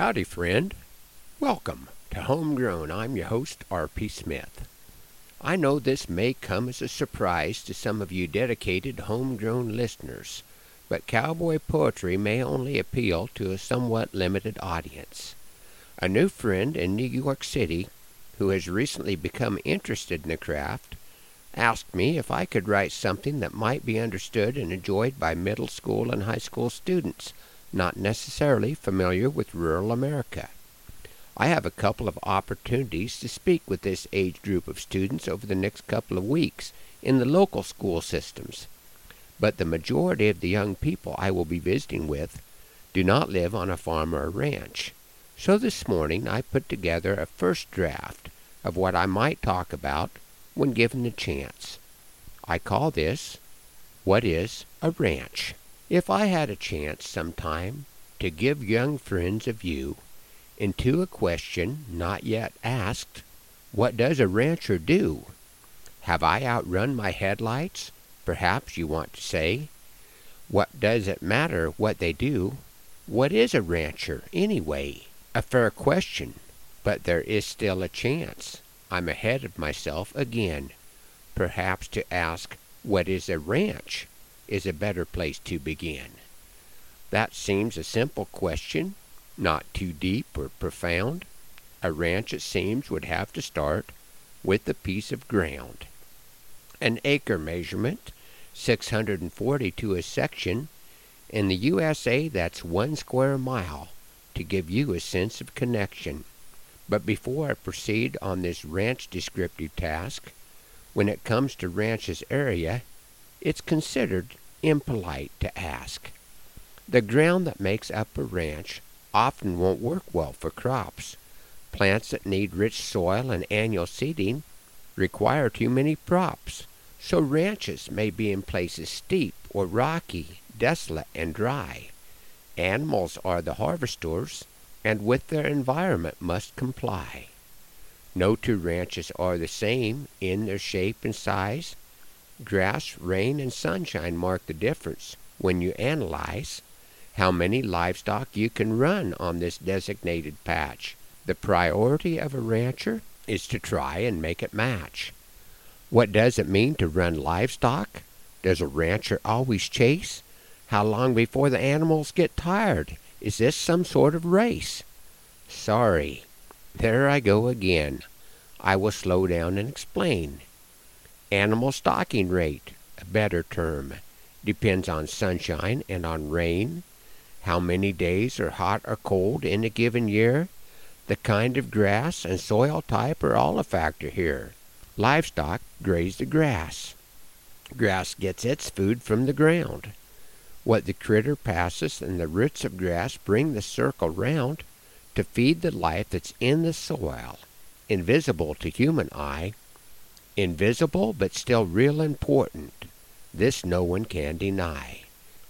Howdy, friend. Welcome to Homegrown. I'm your host, R.P. Smith. I know this may come as a surprise to some of you dedicated homegrown listeners, but cowboy poetry may only appeal to a somewhat limited audience. A new friend in New York City who has recently become interested in the craft asked me if I could write something that might be understood and enjoyed by middle school and high school students not necessarily familiar with rural America. I have a couple of opportunities to speak with this age group of students over the next couple of weeks in the local school systems. But the majority of the young people I will be visiting with do not live on a farm or a ranch. So this morning I put together a first draft of what I might talk about when given the chance. I call this What is a Ranch? If I had a chance sometime to give young friends a view into a question not yet asked, what does a rancher do? Have I outrun my headlights? Perhaps you want to say. What does it matter what they do? What is a rancher, anyway? A fair question, but there is still a chance. I'm ahead of myself again. Perhaps to ask, what is a ranch? Is a better place to begin. That seems a simple question, not too deep or profound. A ranch, it seems, would have to start with a piece of ground. An acre measurement, 640 to a section. In the USA, that's one square mile, to give you a sense of connection. But before I proceed on this ranch descriptive task, when it comes to ranches area, it's considered impolite to ask. The ground that makes up a ranch often won't work well for crops. Plants that need rich soil and annual seeding require too many props, so ranches may be in places steep or rocky, desolate and dry. Animals are the harvesters, and with their environment must comply. No two ranches are the same in their shape and size, Grass, rain, and sunshine mark the difference when you analyze how many livestock you can run on this designated patch. The priority of a rancher is to try and make it match. What does it mean to run livestock? Does a rancher always chase? How long before the animals get tired? Is this some sort of race? Sorry. There I go again. I will slow down and explain. Animal stocking rate, a better term, depends on sunshine and on rain, how many days are hot or cold in a given year, the kind of grass and soil type are all a factor here. Livestock graze the grass. Grass gets its food from the ground. What the critter passes and the roots of grass bring the circle round to feed the life that's in the soil, invisible to human eye, Invisible, but still real important. This no one can deny.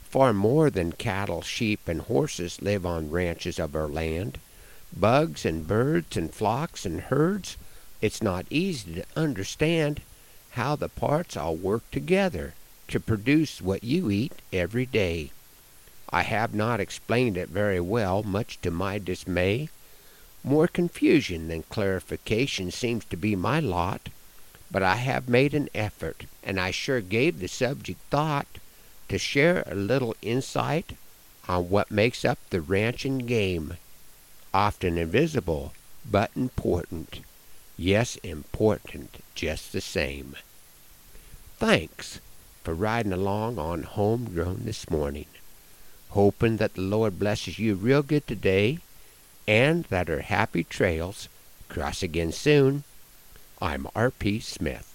Far more than cattle, sheep, and horses live on ranches of our land. Bugs and birds and flocks and herds, it's not easy to understand how the parts all work together to produce what you eat every day. I have not explained it very well, much to my dismay. More confusion than clarification seems to be my lot but I have made an effort, and I sure gave the subject thought, to share a little insight on what makes up the ranching game. Often invisible, but important. Yes, important just the same. Thanks for riding along on Homegrown this morning. Hoping that the Lord blesses you real good today and that our happy trails cross again soon. I'm R.P. Smith.